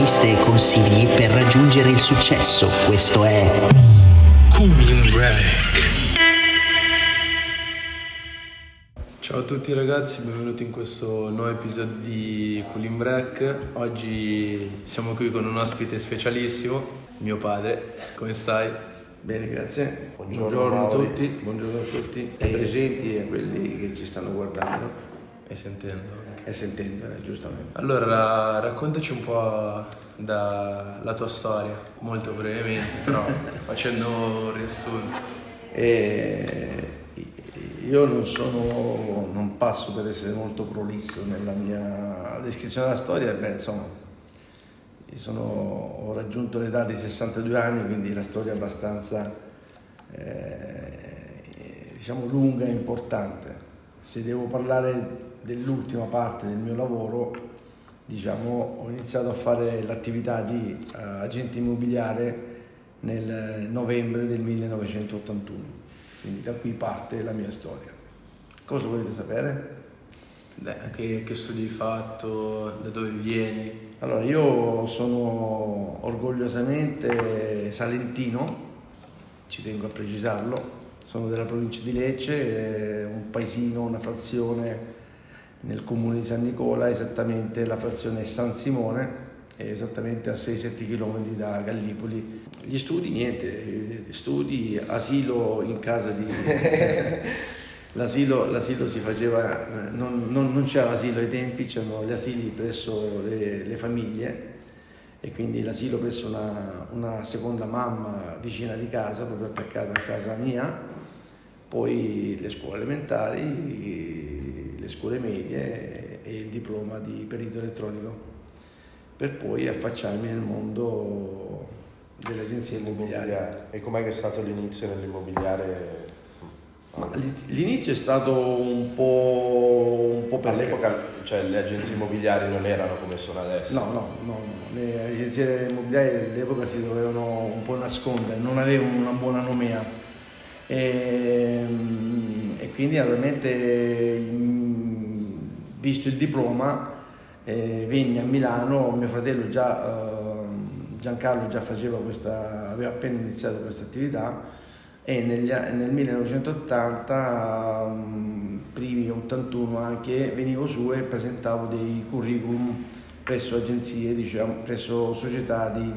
interviste e consigli per raggiungere il successo. Questo è Cooling Break. Ciao a tutti ragazzi, benvenuti in questo nuovo episodio di Cooling Break. Oggi siamo qui con un ospite specialissimo, mio padre. Come stai? Bene, grazie. Buongiorno, a Mauri. tutti, buongiorno a tutti, ai presenti e a quelli che ci stanno guardando E sentendo e sentendo, eh, giustamente. Allora, raccontaci un po' dalla tua storia, molto brevemente, però facendo un riassunto. E io non sono, non passo per essere molto prolisso nella mia descrizione della storia, beh, insomma, sono- ho raggiunto l'età di 62 anni, quindi la storia è abbastanza, eh, diciamo, lunga e importante. Se devo parlare dell'ultima parte del mio lavoro, diciamo, ho iniziato a fare l'attività di eh, agente immobiliare nel novembre del 1981, quindi da qui parte la mia storia. Cosa volete sapere? Beh, che, che studi hai fatto, da dove vieni? Allora, io sono orgogliosamente salentino, ci tengo a precisarlo, sono della provincia di Lecce, un paesino, una frazione nel comune di San Nicola, esattamente la frazione San Simone, esattamente a 6-7 km da Gallipoli. Gli studi, niente, eh, studi, asilo in casa di... L'asilo, l'asilo si faceva, eh, non, non- non c'era l'asilo ai tempi, c'erano gli asili presso le, le famiglie e quindi l'asilo presso una, una seconda mamma vicina di casa, proprio attaccata a casa mia, poi le scuole elementari, le scuole medie e il diploma di perito elettronico, per poi affacciarmi nel mondo delle agenzie immobiliari. E com'è che è stato l'inizio nell'immobiliare? L'inizio è stato un po', un po' per All'epoca cioè, le agenzie immobiliari non erano come sono adesso. No, no, no, no. le agenzie immobiliari all'epoca si dovevano un po' nascondere, non avevano una buona nomea e, e quindi in- visto il diploma eh, venni a Milano, mio fratello già, eh, Giancarlo già faceva questa, aveva appena iniziato questa attività e negli nel 1980, mm, primi 81 anche, venivo su e presentavo dei curriculum presso agenzie, diciamo, presso società di,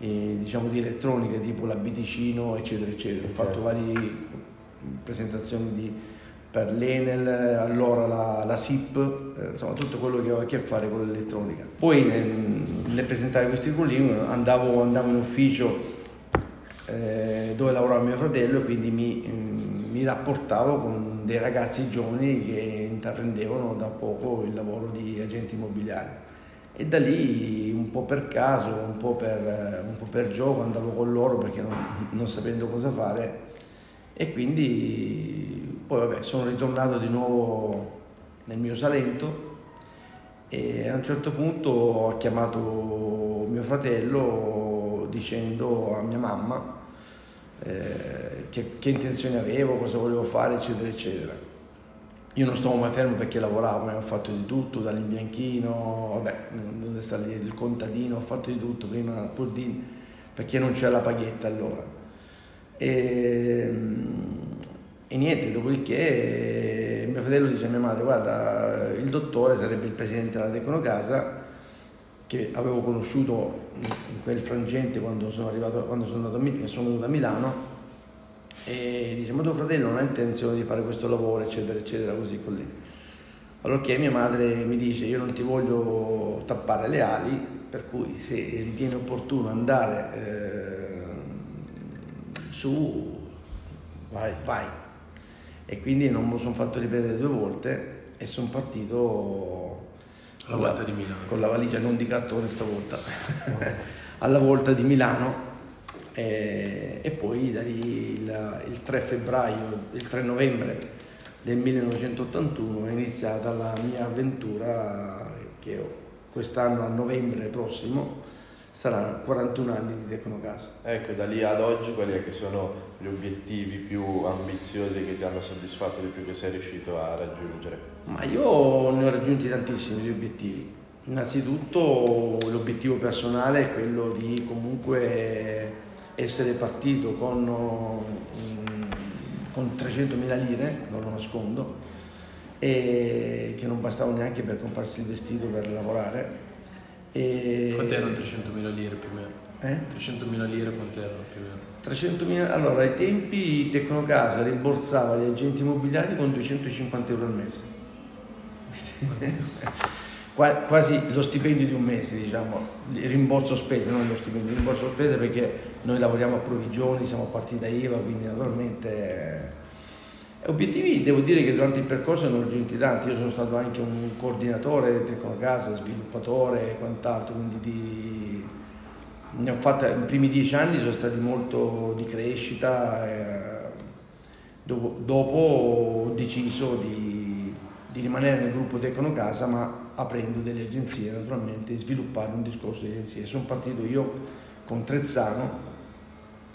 eh, diciamo, di elettronica tipo la Biticino, eccetera, eccetera. Ho fatto varie presentazioni di- per l'Enel, allora la, la SIP, eh, insomma tutto quello che aveva a che fare con l'elettronica. Poi nel, nel presentare questi curriculum andavo, andavo in ufficio eh, dove lavorava mio fratello e quindi mi, mm, mi rapportavo con dei ragazzi giovani che intraprendevano da poco il lavoro di agente immobiliare. E da lì, un po' per caso, un po' per, un po' per gioco, andavo con loro perché non, non sapendo cosa fare. E quindi poi vabbè, sono ritornato di nuovo nel mio Salento e a un certo punto ho chiamato mio fratello dicendo a mia mamma eh, che, che intenzioni avevo, cosa volevo fare, eccetera, eccetera. Io non stavo mai fermo perché lavoravo, ma ho fatto di tutto, dall'imbianchino, vabbè, dove sta lì, il contadino, ho fatto di tutto, prima pur di, perché non c'era la paghetta allora. E, e niente, dopodiché mio fratello dice a mia madre, guarda, il dottore sarebbe il presidente della Tecnocasa, che avevo conosciuto in quel frangente quando sono arrivato, quando sono andato a sono venuto a Milano, e dice, ma tuo fratello non ha intenzione di fare questo lavoro, eccetera, eccetera, così con lì. Allora che mia madre mi dice, io non ti voglio tappare le ali, per cui se ritieni opportuno andare eh, su, vai, vai. E quindi non me lo sono fatto ripetere due volte e sono partito Alla volta di Milano. con la valigia non di cartone stavolta, alla volta di Milano e, e poi da lì il, il 3 febbraio, il 3 novembre del 1981 è iniziata la mia avventura che ho- quest'anno a novembre prossimo saranno 41 anni di Tecnocasa. Ecco, da lì ad oggi quali sono gli obiettivi più ambiziosi che ti hanno soddisfatto di più che sei riuscito a raggiungere? Ma io ne ho raggiunti tantissimi di obiettivi, Innanzitutto l'obiettivo personale è quello di comunque essere partito con, mm, con 300.000 lire, non lo nascondo, e che non bastavano neanche per comprarsi il vestito per lavorare. E... Quant'erano 300.000 lire più o meno? Eh? 300.000 lire quant'erano più o meno? 300.000, allora ai tempi Tecnocasa rimborsava gli agenti immobiliari con 250 euro al mese. Qua- Quasi lo stipendio di un mese, diciamo, rimborso spese, non lo stipendio, il rimborso spese perché noi lavoriamo a provvigioni, siamo partita IVA, quindi naturalmente... eh, Obiettivi, devo dire che durante il percorso ne ho raggiunti tanti, io sono stato anche un coordinatore di Tecnocasa, sviluppatore e quant'altro, quindi di, ne ho fatte, i primi dieci anni sono stati molto di crescita, eh, dopo, dopo ho deciso di, di rimanere nel gruppo Tecnocasa ma aprendo delle agenzie naturalmente e sviluppare un discorso di agenzie. Sono partito io con Trezzano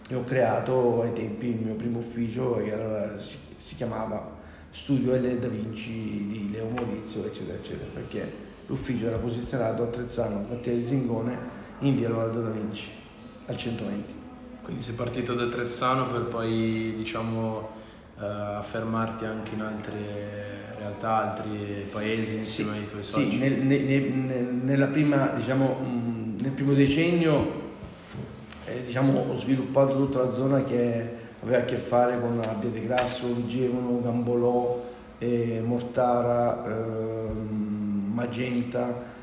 e ho creato ai tempi il mio primo ufficio che era- si, si chiamava Studio L. Da Vinci di Leo Maurizio eccetera eccetera perché l'ufficio era posizionato a Trezzano, al quartiere di Zingone in via Leonardo da Vinci al 120. Quindi sei partito da Trezzano per poi, diciamo, eh, affermarti anche in altre realtà, altri paesi insieme ai tuoi soci? Sì, nel, ne- ne- ne- nella prima, diciamo, nel primo decennio eh, diciamo, ho sviluppato tutta la zona che aveva a che fare con Abbiate Grasso, Vigevano, Gambolò, eh, Mortara, ehm, Magenta,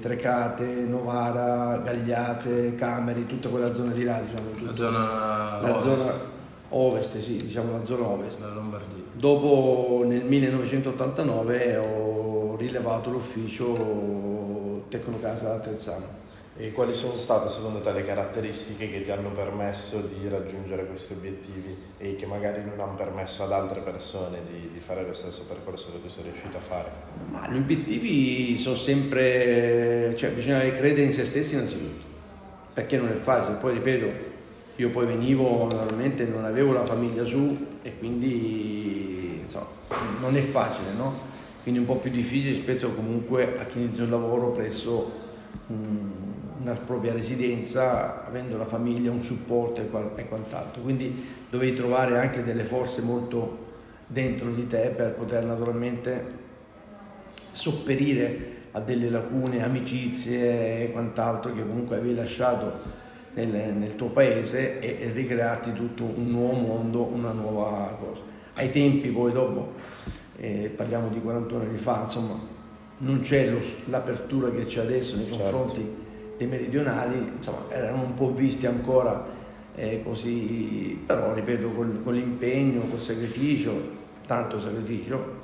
Trecate, Novara, Gagliate, Cameri, tutta quella zona di là, diciamo, La zona la ovest zona ovest, sì, diciamo la zona ovest. della Lombardia. Dopo nel 1989 ho rilevato l'ufficio Tecnocasa Trezzano. E quali sono state secondo te le caratteristiche che ti hanno permesso di raggiungere questi obiettivi e che magari non hanno permesso ad altre persone di, di fare lo stesso percorso che tu sei riuscito a fare? Ma gli obiettivi sono sempre, cioè bisogna credere in se stessi innanzitutto, perché non è facile, poi ripeto, io poi venivo naturalmente, non avevo la famiglia su e quindi insomma, non è facile, no? Quindi un po' più difficile rispetto comunque a chi inizia un lavoro presso un- una propria residenza, avendo la famiglia, un supporto e, e quant'altro. Quindi dovevi trovare anche delle forze molto dentro di te per poter naturalmente sopperire a delle lacune, amicizie e quant'altro che comunque avevi lasciato nel, nel tuo paese e, e ricrearti tutto un nuovo mondo, una nuova cosa. Ai tempi poi dopo, eh, parliamo di 41 anni fa, insomma, non c'è lo- l'apertura che c'è adesso nei Certo. confronti dei meridionali, insomma, erano un po' visti ancora eh, così, però ripeto, col- con l'impegno, col sacrificio, tanto sacrificio,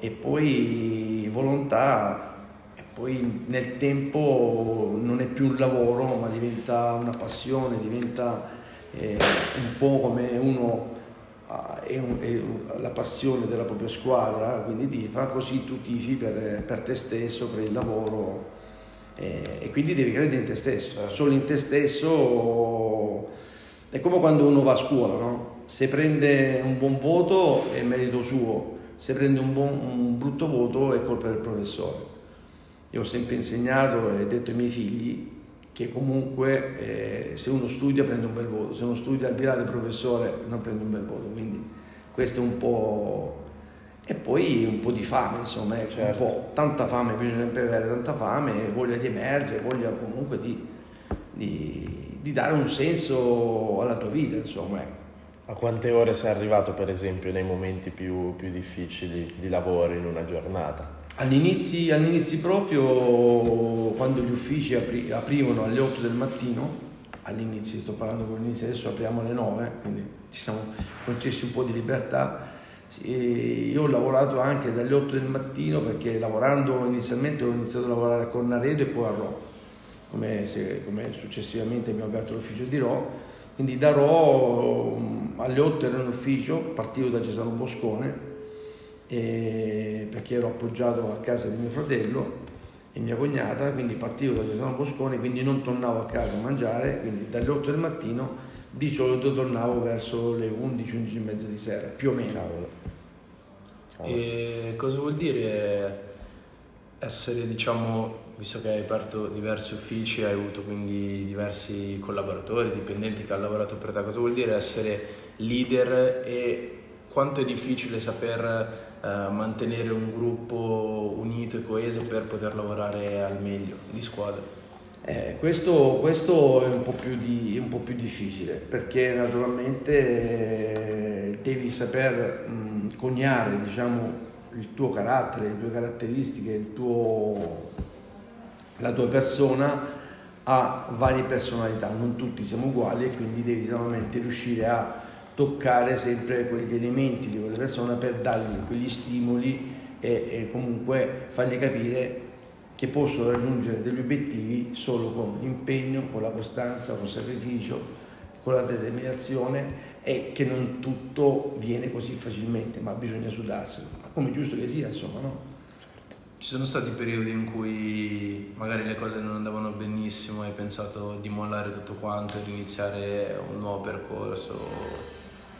e poi volontà, e poi nel tempo non è più un lavoro, ma diventa una passione, diventa eh, un po' come uno ha è un- è la passione della propria squadra, quindi tifa, così tu tifi per, per te stesso, per il lavoro eh, e quindi devi credere in te stesso, Certo. solo in te stesso è come quando uno va a scuola, no? Se prende un buon voto è merito suo, se prende un, buon- un brutto voto è colpa del professore. Io ho sempre insegnato e detto ai miei figli che comunque eh, se uno studia prende un bel voto, se uno studia al di là del professore non prende un bel voto, quindi questo è un po'... E poi un po' di fame, insomma, Certo. un po', tanta fame, bisogna sempre avere tanta fame, voglia di emergere, voglia comunque di, di- di dare un senso alla tua vita, insomma. Ecco. A quante ore sei arrivato per esempio nei momenti più, più difficili di lavoro in una giornata? All'inizio, all'inizio proprio, quando gli uffici apri- aprivano alle 8 del mattino, all'inizio, sto parlando con l'inizio, adesso apriamo alle 9, quindi ci siamo concessi un po' di libertà. Io ho lavorato anche dalle 8 del mattino perché lavorando inizialmente ho iniziato a lavorare a Cornaredo e poi a Rho, come, se- come successivamente abbiamo aperto l'ufficio di Rho. Quindi da Rho mh, alle 8 ero in ufficio, partivo da Cesano Boscone e- perché ero appoggiato a casa di mio fratello e mia cognata, quindi partivo da Cesano Boscone, quindi non tornavo a casa a mangiare, quindi dalle 8 del mattino di solito tornavo verso le 11, 11 e mezza di sera, più o meno. E cosa vuol dire essere, diciamo, visto che hai aperto diversi uffici, hai avuto quindi diversi collaboratori, dipendenti che hanno lavorato per te, cosa vuol dire essere leader e quanto è difficile saper eh, mantenere un gruppo unito e coeso per poter lavorare al meglio di squadra? Eh, questo, questo è, un di, un po' più difficile perché naturalmente eh, devi saper mh, coniare diciamo, il tuo carattere, le tue caratteristiche, tuo, la tua persona a varie personalità, non tutti siamo uguali e quindi devi naturalmente riuscire a toccare sempre quegli elementi di quelle persone per dargli quegli stimoli e, e comunque fargli capire che possono raggiungere degli obiettivi solo con l'impegno, con la costanza, con il sacrificio, con la determinazione e che non tutto viene così facilmente, ma bisogna sudarselo, ma come giusto che sia, insomma, no? Ci sono stati periodi in cui magari le cose non andavano benissimo e hai pensato di mollare tutto quanto e di iniziare un nuovo percorso?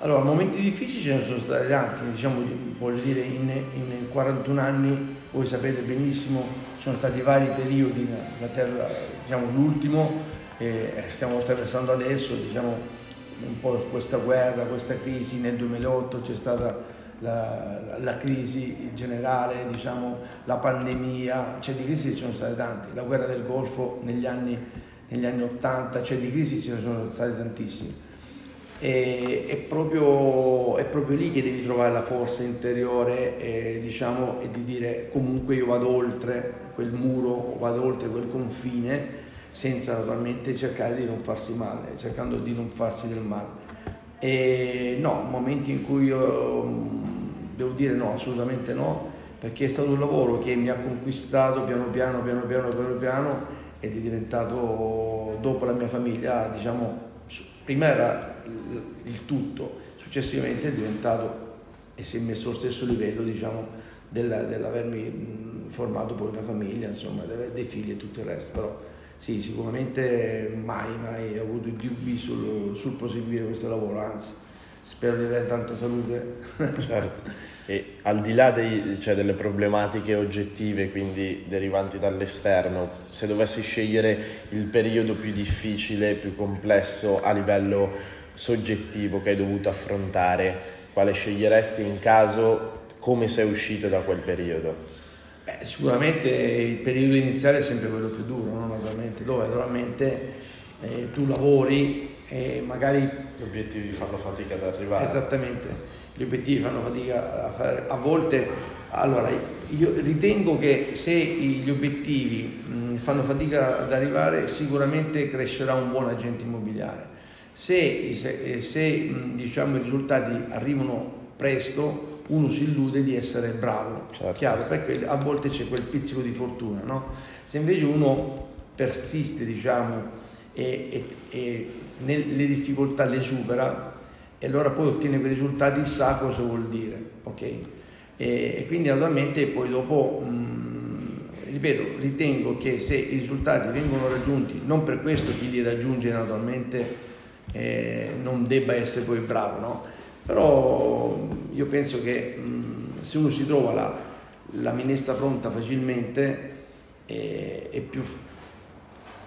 Allora, momenti difficili ce ne sono stati tanti, diciamo, voglio dire, in, in 41 anni, voi sapete benissimo, sono stati vari periodi, terra, diciamo, l'ultimo, eh, stiamo attraversando adesso, diciamo, un po' questa guerra, questa crisi, nel 2008 c'è stata la, la, crisi generale, diciamo, la pandemia, cioè di crisi ne sono state tante, la guerra del Golfo negli anni, negli anni 80, cioè di crisi ne sono state tantissime. E, è, proprio, è, proprio, lì che devi trovare la forza interiore eh, diciamo, e di dire comunque io vado oltre quel muro, vado oltre quel confine senza naturalmente cercare di non farsi male, cercando di non farsi del male. E no, momenti in cui io devo dire no, assolutamente no, perché è stato un lavoro che mi ha conquistato piano piano, piano piano, piano piano ed è diventato dopo la mia famiglia, diciamo, prima era il tutto, successivamente è diventato e si è messo allo stesso livello diciamo, della, dell'avermi formato poi una famiglia, insomma, di avere dei figli e tutto il resto, però sì, sicuramente mai, mai ho avuto dubbi sul, sul proseguire questo lavoro, anzi spero di avere tanta salute. Certo. E al di là dei, cioè, delle problematiche oggettive, quindi derivanti dall'esterno, se dovessi scegliere il periodo più difficile, più complesso a livello soggettivo che hai dovuto affrontare, quale sceglieresti in caso come sei uscito da quel periodo? Beh, sicuramente il periodo iniziale è sempre quello più duro, no? naturalmente, dove naturalmente eh, tu lavori e magari... Gli obiettivi fanno fatica ad arrivare. Esattamente, gli obiettivi fanno fatica a fare. A volte, allora, io ritengo che se gli obiettivi mh, fanno fatica ad arrivare, sicuramente crescerà un buon agente immobiliare se, se, se diciamo, i risultati arrivano presto, uno si illude di essere bravo, certo. chiaro, perché a volte c'è quel pizzico di fortuna, no? Se invece uno persiste, diciamo, e, e, e nelle difficoltà le supera, e allora poi ottiene quei risultati, sa cosa vuol dire, ok? E, e quindi naturalmente poi dopo, mh, ripeto, ritengo che se i risultati vengono raggiunti, non per questo chi li raggiunge naturalmente eh, non debba essere poi bravo, no? Però io penso che mh, se uno si trova la, la minestra pronta facilmente eh, è, più,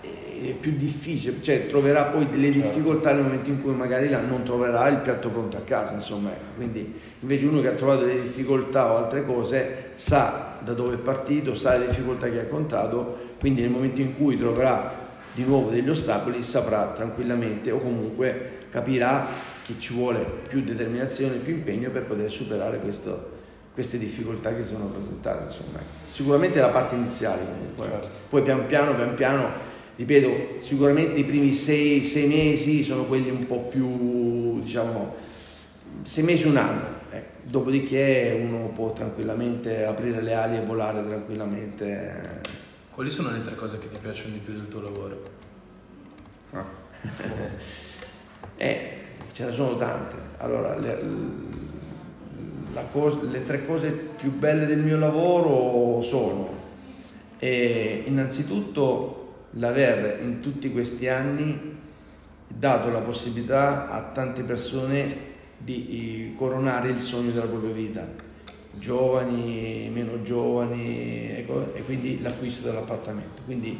è, più, difficile, cioè troverà poi delle certo. difficoltà nel momento in cui magari non troverà il piatto pronto a casa, insomma. Quindi invece uno che ha trovato delle difficoltà o altre cose sa da dove è partito, sa le difficoltà che ha incontrato, quindi nel momento in cui troverà di nuovo degli ostacoli saprà tranquillamente o comunque capirà che ci vuole più determinazione, più impegno per poter superare questo, queste difficoltà che sono presentate. Insomma. Sicuramente la parte iniziale comunque, certo. poi pian piano, pian piano, ripeto, sicuramente i primi sei, sei mesi sono quelli un po' più, diciamo, sei mesi, un anno, eh. dopodiché uno può tranquillamente aprire le ali e volare tranquillamente. Quali sono le tre cose che ti piacciono di più del tuo lavoro? Ah. eh, ce ne sono tante. Allora, le, cosa, le, tre cose più belle del mio lavoro sono eh, innanzitutto l'aver in tutti questi anni dato la possibilità a tante persone di coronare il sogno della propria vita giovani, meno giovani, Ineco e quindi l'acquisto dell'appartamento. Quindi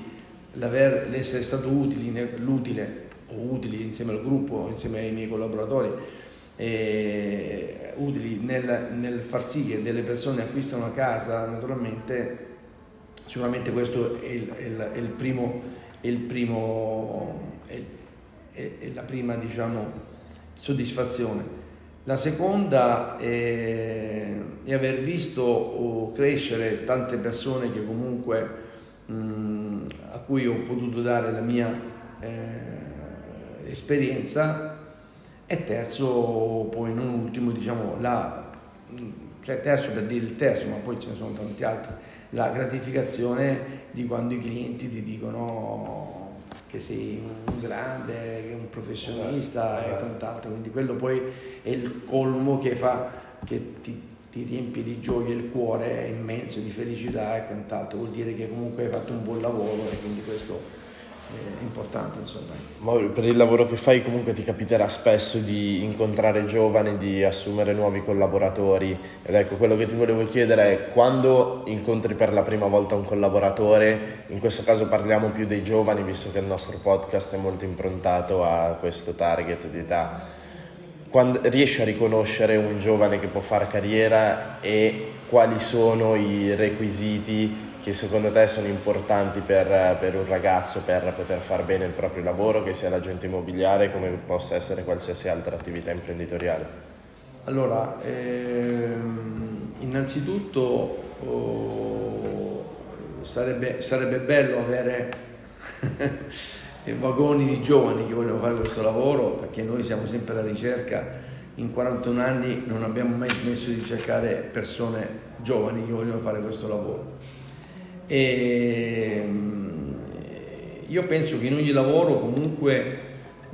l'essere stato utile, l'utile utili insieme al gruppo, insieme ai miei collaboratori, eh, utili nel, nel, far sì che delle persone acquistino una casa, naturalmente sicuramente questo è, il, è, il, è il primo, è primo è, la prima diciamo, soddisfazione. La seconda è, aver visto crescere tante persone che comunque mh, a cui ho potuto dare la mia eh, esperienza e terzo poi non ultimo diciamo la cioè terzo per dire il terzo ma poi ce ne sono tanti altri la gratificazione di quando i clienti ti dicono che sei un grande, un professionista e quant'altro, quindi quello poi è il colmo che fa che ti, ti riempie di gioia il cuore immenso, di felicità e quant'altro, vuol dire che comunque hai fatto un buon lavoro e quindi questo è importante insomma. Ma per il lavoro che fai comunque ti capiterà spesso di incontrare giovani, di assumere nuovi collaboratori ed ecco quello che ti volevo chiedere è quando incontri per la prima volta un collaboratore, in questo caso parliamo più dei giovani visto che il nostro podcast è molto improntato a questo target di età, quando riesci a riconoscere un giovane che può fare carriera e quali sono i requisiti che secondo te sono importanti per, per, un ragazzo per poter fare bene il proprio lavoro, che sia l'agente immobiliare come possa essere qualsiasi altra attività imprenditoriale? Allora, ehm, innanzitutto oh, sarebbe, sarebbe bello avere vagoni di giovani che vogliono fare questo lavoro, perché noi siamo sempre alla ricerca, in 41 anni non abbiamo mai smesso di cercare persone giovani che vogliono fare questo lavoro e mm, io penso che in ogni lavoro comunque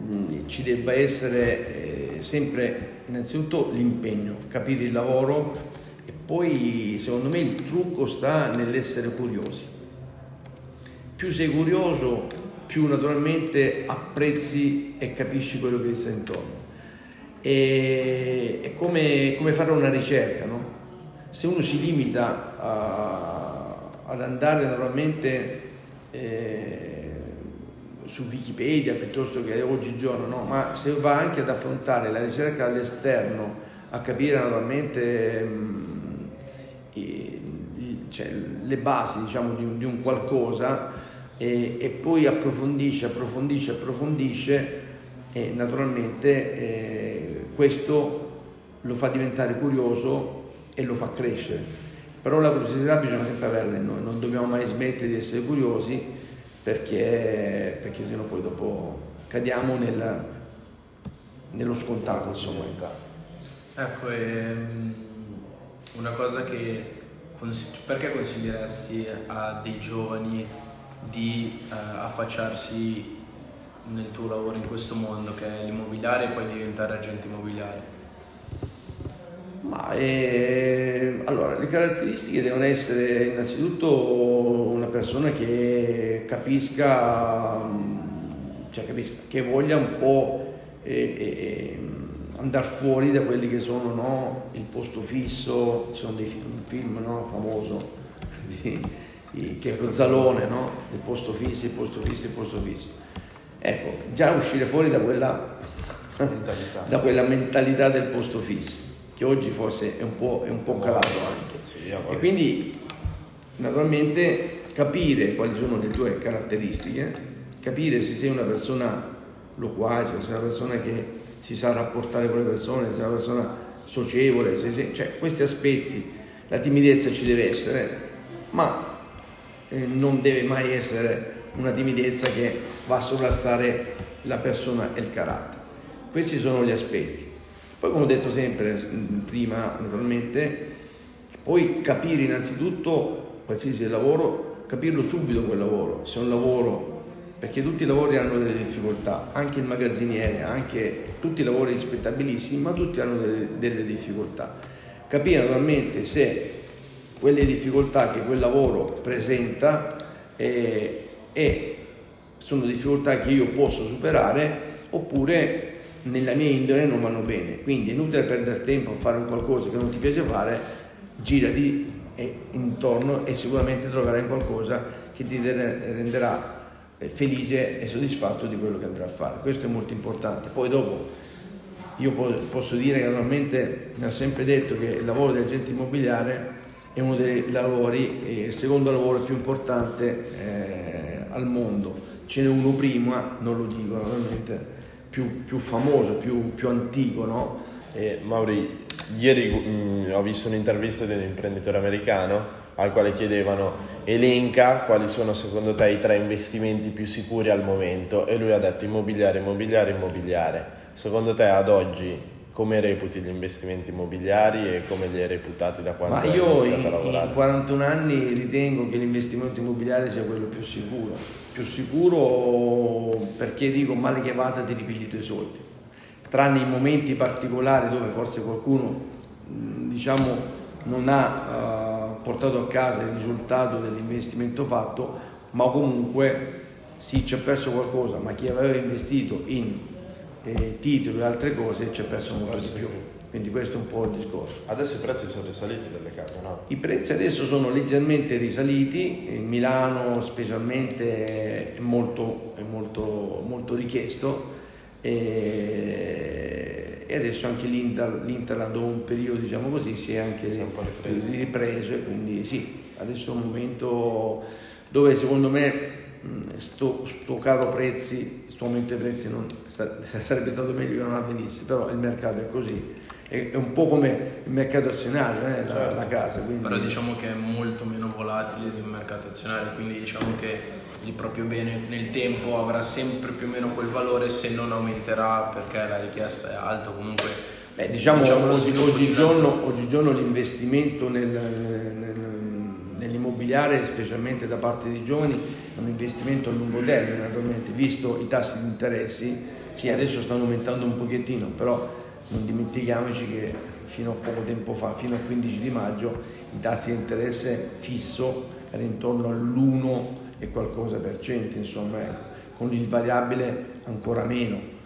mm, ci debba essere eh, sempre innanzitutto l'impegno, capire il lavoro e poi secondo me il trucco sta nell'essere curiosi. Più sei curioso, più naturalmente apprezzi e capisci quello che ti sta intorno. E, è come, come fare una ricerca, no? Se uno si limita a ad andare naturalmente eh, su Wikipedia piuttosto che oggigiorno, no? ma se va anche ad affrontare la ricerca all'esterno, a capire naturalmente mh, i, i, cioè, le basi diciamo, di, di, un qualcosa e, e, poi approfondisce, approfondisce, approfondisce e naturalmente eh, questo lo fa diventare curioso e lo fa crescere. Però la curiosità bisogna sempre averla in noi, non dobbiamo mai smettere di essere curiosi perché, perché sennò poi dopo cadiamo nel, nello scontato insomma. Ecco, ehm, una cosa che perché consiglieresti a dei giovani di eh, affacciarsi nel tuo lavoro in questo mondo che è l'immobiliare e poi diventare agente immobiliare? Ma eh, allora, le caratteristiche devono essere innanzitutto una persona che capisca, cioè capisca che voglia un po' eh, eh, andare fuori da quelli che sono no, il posto fisso, ci sono dei film, un film no, famoso di, di, che è Cozzalone, no? il posto fisso, il posto fisso, il posto fisso. Ecco, già uscire fuori da quella mentalità, da quella mentalità del posto fisso che oggi forse è un po', è un po calato anche. Sì, e quindi naturalmente capire quali sono le tue caratteristiche, capire se sei una persona loquace, se sei una persona che si sa rapportare con le persone, se sei una persona socievole, se sei, cioè questi aspetti, la timidezza ci deve essere, ma eh, non deve mai essere una timidezza che va a sovrastare la persona e il carattere. Questi sono gli aspetti. Poi come ho detto sempre prima, naturalmente, poi capire innanzitutto qualsiasi lavoro, capirlo subito quel lavoro, se è un lavoro, perché tutti i lavori hanno delle difficoltà, anche il magazziniere, anche tutti i lavori rispettabilissimi, ma tutti hanno delle, delle difficoltà. Capire naturalmente se quelle difficoltà che quel lavoro presenta eh, e sono difficoltà che io posso superare oppure nella mia indole non vanno bene. Quindi è inutile perdere tempo a fare un qualcosa che non ti piace fare, girati intorno e sicuramente troverai qualcosa che ti renderà eh, felice e soddisfatto di quello che andrà a fare. Questo è molto importante. Poi dopo io posso dire che naturalmente mi ha sempre detto che il lavoro di agente immobiliare è uno dei lavori, eh, il secondo lavoro più importante eh, al mondo. Ce n'è uno prima, non lo dico naturalmente, più, più famoso, più, più antico, no? E Mauri, ieri mh, mm, ho visto un'intervista di un imprenditore americano al quale chiedevano elenca quali sono secondo te i tre investimenti più sicuri al momento e lui ha detto immobiliare, immobiliare, immobiliare. Secondo te ad oggi come reputi gli investimenti immobiliari e come li hai reputati da quando Ma hai io iniziato in, a lavorare? in 41 anni ritengo che l'investimento immobiliare sia quello più sicuro. Più sicuro perché dico male che vada ti ripigli i tuoi soldi. Tranne in momenti particolari dove forse qualcuno diciamo non ha uh, portato a casa il risultato dell'investimento fatto, ma comunque sì ci ha perso qualcosa, ma chi aveva investito in eh, titoli e altre cose ci ha perso molto di più. Quindi questo è un po' il discorso. Adesso i prezzi sono risaliti delle case, no? I prezzi adesso sono leggermente risaliti, in Milano specialmente è molto, è molto, molto richiesto e, adesso anche l'Inter, l'Interland dopo un periodo diciamo così si è anche ripreso. ripreso e quindi sì, adesso è un momento dove secondo me sto, sto caro prezzi, sto aumento dei prezzi non, sarebbe stato meglio che non avvenisse, però il mercato è così, è, un po' come il mercato azionario, eh, la, certo. la, casa. Quindi... Però diciamo che è molto meno volatile di un mercato azionario, quindi diciamo che il proprio bene nel tempo avrà sempre più o meno quel valore se non aumenterà perché la richiesta è alta comunque. Beh, diciamo, diciamo oggi, oggigiorno, oggigiorno l'investimento nel, nel, nell'immobiliare, specialmente da parte dei giovani, è un investimento a lungo termine, naturalmente, visto i tassi di interessi, sì, adesso stanno aumentando un pochettino, però non dimentichiamoci che fino a poco tempo fa, fino al 15 di maggio, i tassi di interesse fisso erano intorno all'1 e qualcosa per cento, insomma, ecco. con il variabile ancora meno.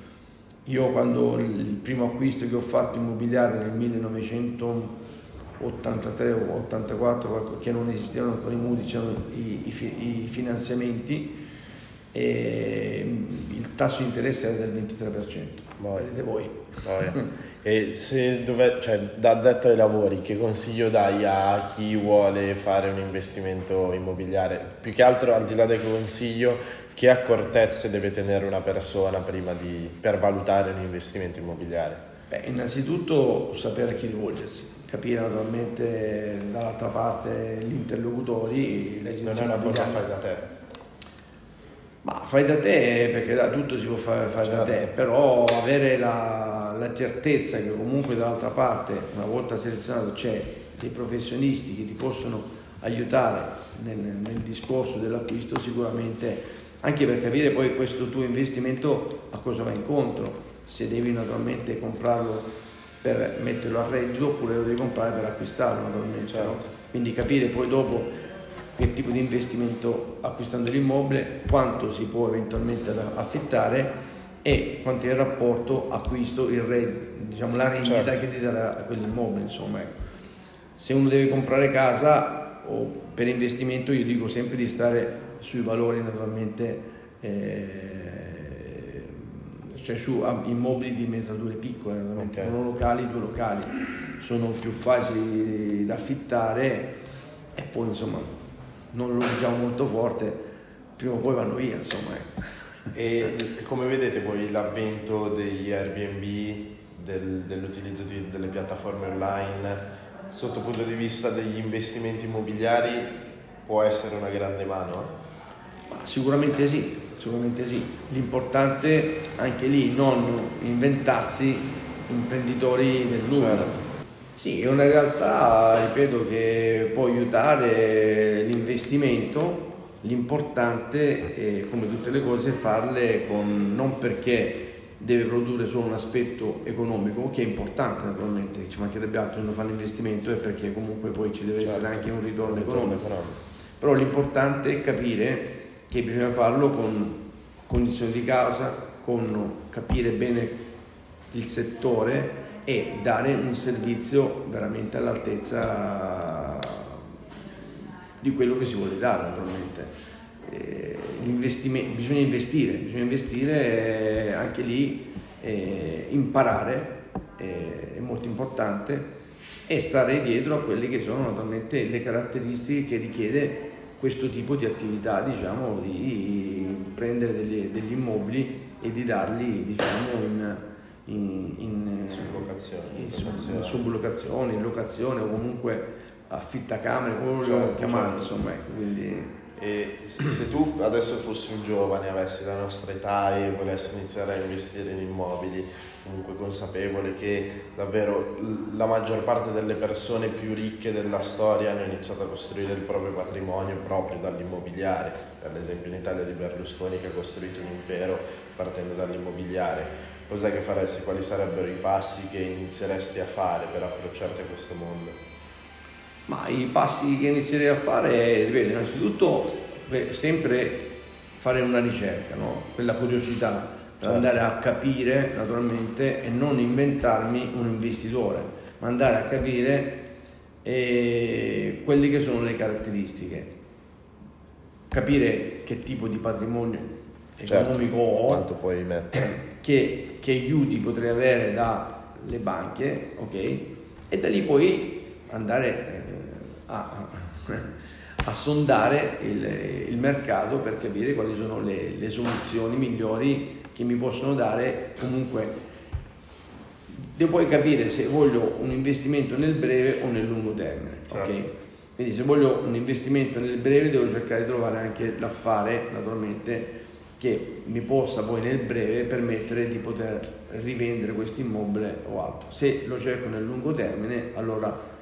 Io quando il primo acquisto che ho fatto immobiliare nel 1983 o 84, che non esistevano ancora i mutui, c'erano i, i, i finanziamenti, e il tasso di interesse era del 23%. Boia. Vedete voi. E se dove, cioè, da detto ai lavori, che consiglio dai a chi vuole fare un investimento immobiliare? Più che altro, al di là del consiglio, che accortezze deve tenere una persona prima di, per valutare un investimento immobiliare? Beh, innanzitutto sapere a chi rivolgersi, capire naturalmente dall'altra parte gli interlocutori. Non è una cosa fai da te. Ma fai da te perché da tutto si può fare, fare certo. da te, però avere la la certezza che comunque dall'altra parte, una volta selezionato, c'è dei professionisti che ti possono aiutare nel, nel discorso dell'acquisto, sicuramente anche per capire poi questo tuo investimento a cosa va incontro, se devi naturalmente comprarlo per metterlo a reddito oppure lo devi comprare per acquistarlo naturalmente. Certo. No? Quindi capire poi dopo che tipo di investimento acquistando l'immobile, quanto si può eventualmente affittare e quanto è il rapporto acquisto, il re, diciamo, la rendita certo. che ti darà quell'immobile. Insomma. Ecco. Se uno deve comprare casa o per investimento io dico sempre di stare sui valori naturalmente, eh, cioè su immobili di metrature piccole, naturalmente, okay. locali, due locali, sono più facili da affittare e poi insomma non lo diciamo molto forte, prima o poi vanno via insomma. Ecco. E come vedete voi l'avvento degli Airbnb, del, dell'utilizzo di, delle piattaforme online, sotto punto di vista degli investimenti immobiliari può essere una grande mano? Sicuramente sì, sicuramente sì. L'importante anche lì non inventarsi imprenditori del nulla. Certo. Sì, è una realtà, ripeto, che può aiutare l'investimento L'importante è, come tutte le cose, farle con, non perché deve produrre solo un aspetto economico, che è importante naturalmente, ci mancherebbe altro non fare investimento, è perché comunque poi ci deve certo. essere anche un ritorno economico. Però l'importante è capire che bisogna farlo con cognizione di causa, con capire bene il settore e dare un servizio veramente all'altezza di quello che si vuole dare naturalmente. Eh, bisogna investire, bisogna investire eh, anche lì, eh, imparare, eh, è molto importante, e stare dietro a quelle che sono naturalmente le caratteristiche che richiede questo tipo di attività, diciamo, di prendere degli, degli immobili e di darli diciamo, in, in, in, sublocazione, in, sublocazione, in locazione o comunque affittacamere, come vogliono certo, chiamare, certo. insomma, ecco, quindi... E se tu adesso fossi un giovane, avessi la nostra età e volessi iniziare a investire in immobili, comunque consapevole che davvero la maggior parte delle persone più ricche della storia hanno iniziato a costruire il proprio patrimonio proprio dall'immobiliare, per esempio in Italia di Berlusconi che ha costruito un impero partendo dall'immobiliare. Cos'è che faresti? Quali sarebbero i passi che inizieresti a fare per approcciarti a questo mondo? Ma i passi che inizierei a fare, ripeto, innanzitutto sempre fare una ricerca, no? quella curiosità per certo. andare a capire naturalmente e non inventarmi un investitore, ma andare a capire eh, quelle che sono le caratteristiche, capire che tipo di patrimonio. Economico ho, quanto puoi mettere, che, che aiuti potrei avere dalle banche, ok? E da lì poi andare eh, a, a sondare il, il, mercato per capire quali sono le, le, soluzioni migliori che mi possono dare comunque devo poi capire se voglio un investimento nel breve o nel lungo termine certo. okay? quindi se voglio un investimento nel breve devo cercare di trovare anche l'affare naturalmente che mi possa poi nel breve permettere di poter rivendere questo immobile o altro se lo cerco nel lungo termine allora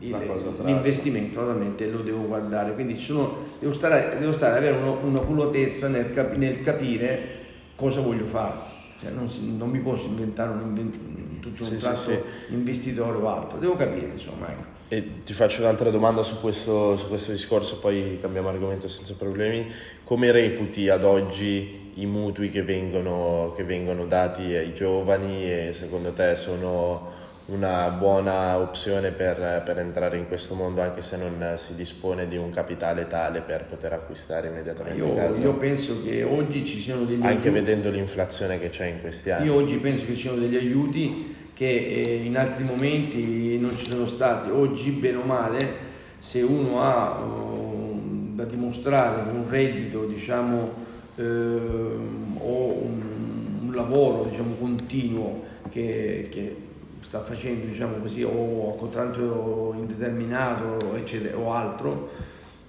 il, l'investimento naturalmente lo devo guardare, quindi sono, devo, stare, devo stare avere uno, una culotezza nel, cap, nel, capire cosa voglio fare, cioè non, non mi posso inventare un, invent, tutto un sì, tratto sì, sì. investitore o altro, devo capire insomma. Ecco. E ti faccio un'altra domanda su questo, su questo discorso, poi cambiamo argomento senza problemi. Come reputi ad oggi i mutui che vengono, che vengono dati ai giovani e secondo te sono una buona opzione per, per, entrare in questo mondo anche se non si dispone di un capitale tale per poter acquistare immediatamente io, casa. Io penso che oggi ci siano degli anche aiuti. vedendo l'inflazione che c'è in questi anni. Io oggi penso che ci siano degli aiuti che eh, in altri momenti non ci sono stati. Oggi, bene o male, se uno ha uh, da dimostrare un reddito, diciamo, uh, o un, un lavoro diciamo, continuo che, che sta facendo diciamo così, o a contratto indeterminato eccetera, o altro,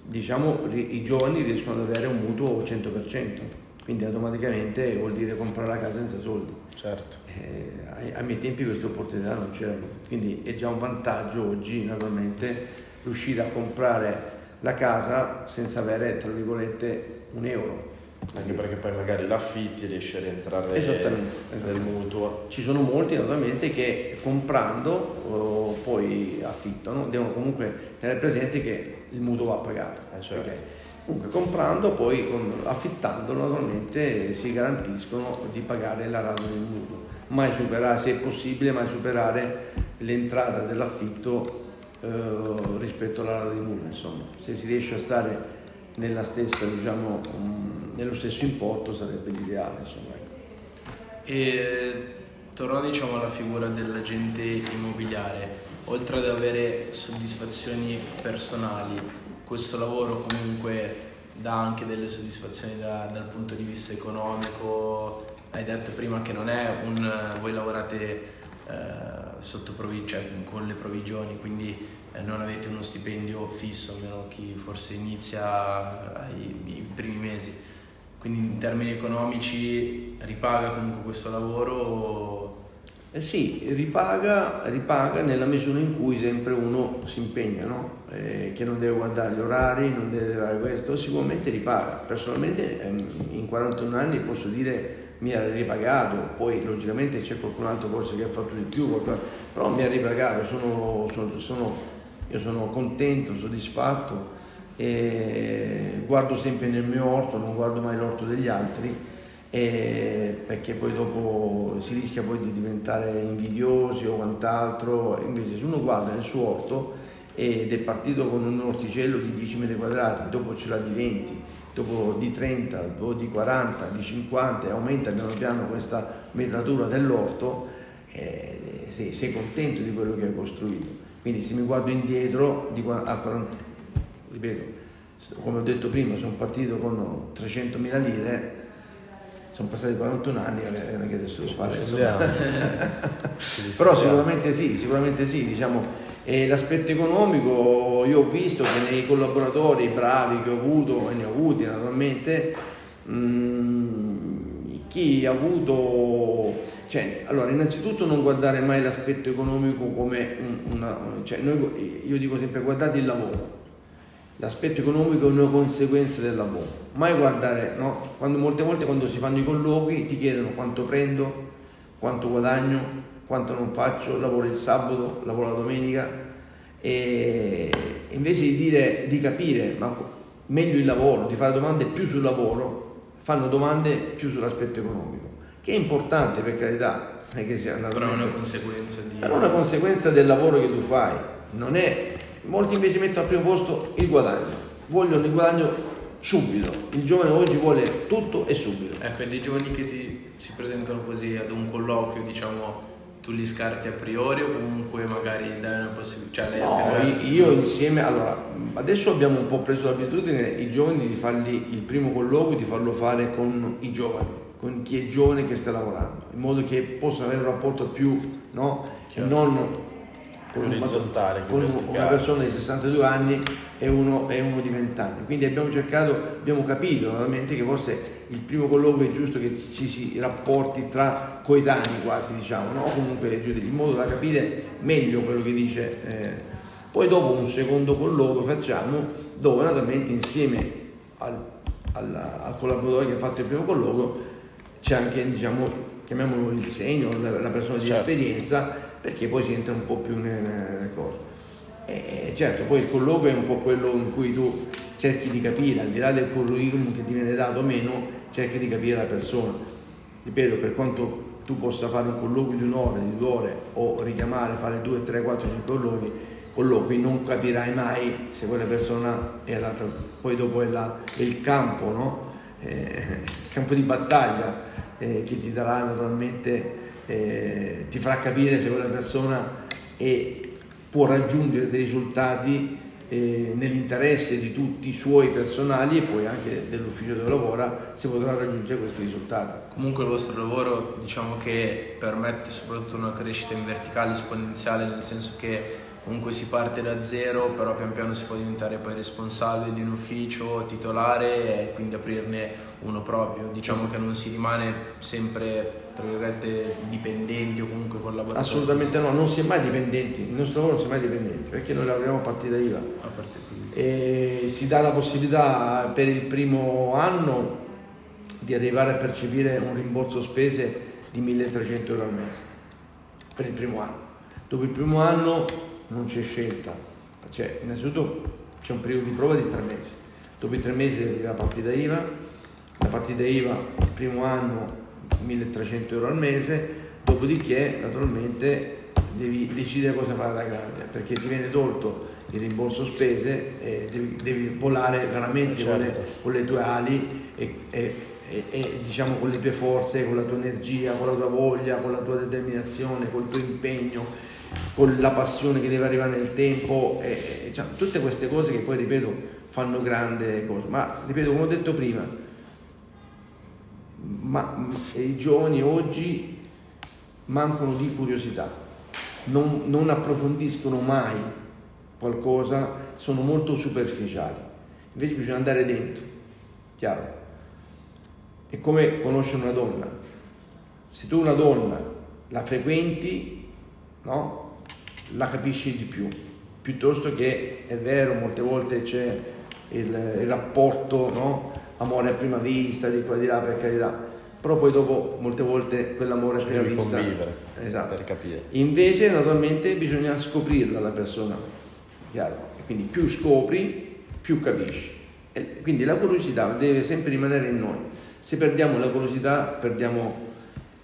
diciamo, i giovani riescono ad avere un mutuo 100%, quindi automaticamente vuol dire comprare la casa senza soldi. Certo. Eh, ai, miei tempi queste opportunità non c'erano, quindi è già un vantaggio oggi naturalmente riuscire a comprare la casa senza avere, tra virgolette, un euro anche perché poi magari l'affitti riesci a rientrare esattamente, esattamente. nel mutuo. Ci sono molti naturalmente che comprando poi affittano, devono comunque tenere presente che il mutuo va pagato. Eh, certo. okay. Comunque comprando, poi con, affittandolo naturalmente si garantiscono di pagare la rata del mutuo. Mai superare, se è possibile, mai superare l'entrata dell'affitto uh, rispetto alla rata del mutuo. Insomma, se si riesce a stare nella stessa, diciamo, um, nello stesso importo sarebbe l'ideale. Insomma. Ecco. E tornando diciamo, alla figura dell'agente immobiliare, oltre ad avere soddisfazioni personali, questo lavoro comunque dà anche delle soddisfazioni da, dal punto di vista economico. Hai detto prima che non è un voi lavorate eh, sotto provi- cioè, con le provvigioni, quindi eh, non avete uno stipendio fisso, almeno chi forse inizia ai, primi mesi. Quindi in termini economici ripaga comunque questo lavoro? Eh sì, ripaga, ripaga, nella misura in cui sempre uno si impegna, no? eh, che non deve guardare gli orari, non deve fare questo, sicuramente ripaga. Personalmente ehm, in 41 anni posso dire mi ha ripagato, poi logicamente c'è qualcun altro forse che ha fatto di più, però mi ha ripagato, sono, sono, sono io sono contento, soddisfatto guardo sempre nel mio orto, non guardo mai l'orto degli altri perché poi dopo si rischia poi di diventare invidiosi o quant'altro, invece se uno guarda nel suo orto ed è partito con un orticello di 10 metri quadrati, dopo ce l'ha di 20, dopo di 30, dopo di 40, di 50 e aumenta piano piano questa metratura dell'orto, eh, sei, sei, contento di quello che hai costruito. Quindi se mi guardo indietro, di, a 40, ripeto, come ho detto prima, sono partito con 300.000 lire, sono passati 41 anni, non è che adesso devo fare. Però sicuramente sì, sicuramente sì, diciamo, e l'aspetto economico, io ho visto che nei collaboratori bravi che ho avuto, e ne ho avuti naturalmente, mh, mm, chi ha avuto, cioè, allora innanzitutto non guardare mai l'aspetto economico come una, cioè noi, io dico sempre guardate il lavoro, l'aspetto economico è una conseguenza del lavoro, mai guardare, no? Quando, molte volte quando si fanno i colloqui ti chiedono quanto prendo, quanto guadagno, quanto non faccio, lavoro il sabato, lavoro la domenica. E invece di dire, di capire ma meglio il lavoro, di fare domande più sul lavoro, fanno domande più sull'aspetto economico, che è importante per carità, non è che sia però è una conseguenza di... Però è una conseguenza del lavoro che tu fai, non è... Molti invece mettono al primo posto il guadagno, vogliono il guadagno subito, il giovane oggi vuole tutto e subito. Ecco, e dei giovani che ti, si presentano così ad un colloquio, diciamo tu li scarti a priori o comunque magari dai una possibilità? Cioè, no, io insieme, allora, adesso abbiamo un po' preso l'abitudine i giovani di fargli il primo colloquio, di farlo fare con i giovani, con chi è giovane che sta lavorando, in modo che possano avere un rapporto più, no? Certo. Non con, orizzontale, con una persona di 62 anni e uno, e uno di 20 anni. Quindi abbiamo cercato, abbiamo capito naturalmente che forse il primo colloquio è giusto che ci si rapporti tra coetanei quasi, diciamo, no? comunque in modo da capire meglio quello che dice. Eh. Poi dopo un secondo colloquio facciamo dove naturalmente insieme al, al, al collaboratore che ha fatto il primo colloquio c'è anche, diciamo, chiamiamolo il segno, la, la persona di certo. esperienza, perché poi si entra un po' più nelle, nelle cose. E certo, poi il colloquio è un po' quello in cui tu cerchi di capire, al di là del curriculum che ti viene dato o meno, cerchi di capire la persona. Ripeto, per quanto tu possa fare un colloquio di un'ora, di due ore o richiamare, fare due, tre, quattro, cinque colloqui, colloqui non capirai mai se quella persona è adatta. Poi dopo è, la, è il campo, no? eh, il campo di battaglia eh, che ti darà naturalmente, eh, ti farà capire se quella persona è, può raggiungere dei risultati eh, nell'interesse di tutti i suoi personali e poi anche dell'ufficio dove lavora si potrà raggiungere questi risultati. Comunque il vostro lavoro diciamo che permette soprattutto una crescita in verticale esponenziale nel senso che comunque si parte da zero, però pian piano si può diventare poi responsabile di un ufficio titolare e quindi aprirne uno proprio. Diciamo che non si rimane sempre tra virgolette dipendenti o comunque collaboratori. Assolutamente no, non si è mai dipendenti, il nostro lavoro non si è mai dipendenti perché noi lavoriamo a partita IVA. A e si dà la possibilità per il primo anno di arrivare a percepire un rimborso spese di 1300 euro al mese per il primo anno. Dopo il primo anno non c'è scelta, cioè innanzitutto c'è un periodo di prova di tre mesi, dopo i tre mesi la partita IVA, la partita IVA il primo anno 1300 euro al mese, dopodiché naturalmente devi decidere cosa fare da grande, perché ti viene tolto il rimborso spese e devi, devi volare veramente certo. con, le, certo. con, le, tue ali e, e, e, e, diciamo con le tue forze, con la tua energia, con la tua voglia, con la tua determinazione, con il tuo impegno con la passione che deve arrivare nel tempo, cioè, tutte queste cose che poi, ripeto, fanno grande cosa. Ma, ripeto, come ho detto prima, ma, ma i giovani oggi mancano di curiosità, non, non approfondiscono mai qualcosa, sono molto superficiali. Invece bisogna andare dentro, chiaro? È come conoscere una donna. Se tu una donna la frequenti, no? la capisci di più, piuttosto che è vero, molte volte c'è il, il rapporto, no? Amore a prima vista, di qua di là per carità, però poi dopo molte volte quell'amore a prima vista convivere esatto. per capire. Invece naturalmente bisogna scoprirla la persona, chiaro? Quindi più scopri, più capisci. E quindi la curiosità deve sempre rimanere in noi. Se perdiamo la curiosità, perdiamo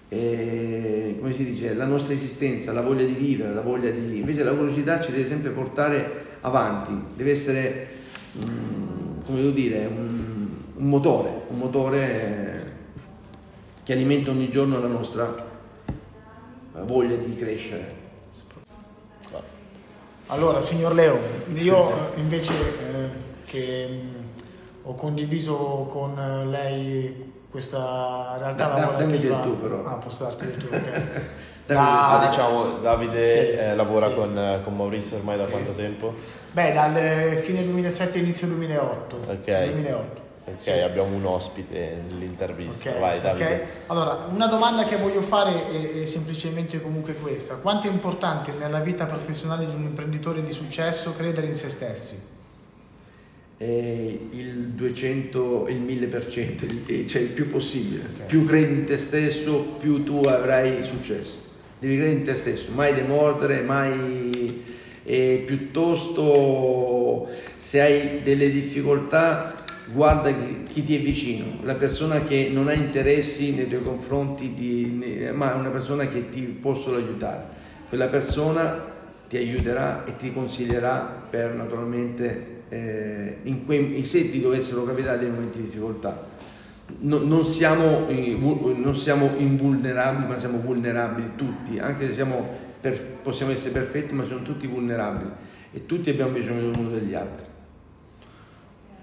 eh, come si dice, la nostra esistenza, la voglia di vivere, la voglia di... Invece la curiosità ci deve sempre portare avanti, deve essere, mm, come devo dire, un, un motore, un motore che alimenta ogni giorno la nostra eh, voglia di crescere. Allora, signor Leo, io eh, invece eh, che mh, ho condiviso con eh, lei questa realtà Da- da- lavorativa... dammi del tu, però. Ah, posso darti del tu, ok. Ah, La- diciamo, Davide Sì, eh, lavora sì. con, con Maurizio ormai da Sì. quanto tempo? Beh, dal fine 2007 inizio 2008. Ok. Sì, 2008. Ok, Sì. abbiamo un ospite nell'intervista. Ok, Vai, Davide. ok. Allora, una domanda che voglio fare è, è semplicemente comunque questa. Quanto è importante nella vita professionale di un imprenditore di successo credere in se stessi? E il 200 e il 1000%, il- cioè il più possibile. Ok. Più credi in te stesso, più tu avrai successo. Devi credere in te stesso, mai demordere, mai... E piuttosto se hai delle difficoltà guarda chi, ti è vicino, la persona che non ha interessi nei tuoi confronti, di- ma una persona che ti possono aiutare. Quella persona ti aiuterà e ti consiglierà per naturalmente eh, in quei, se ti dovessero capitare dei momenti di difficoltà. No- non, siamo, non siamo invulnerabili, ma siamo vulnerabili tutti, anche se per- possiamo essere perfetti, ma siamo tutti vulnerabili e tutti abbiamo bisogno l'uno degli altri.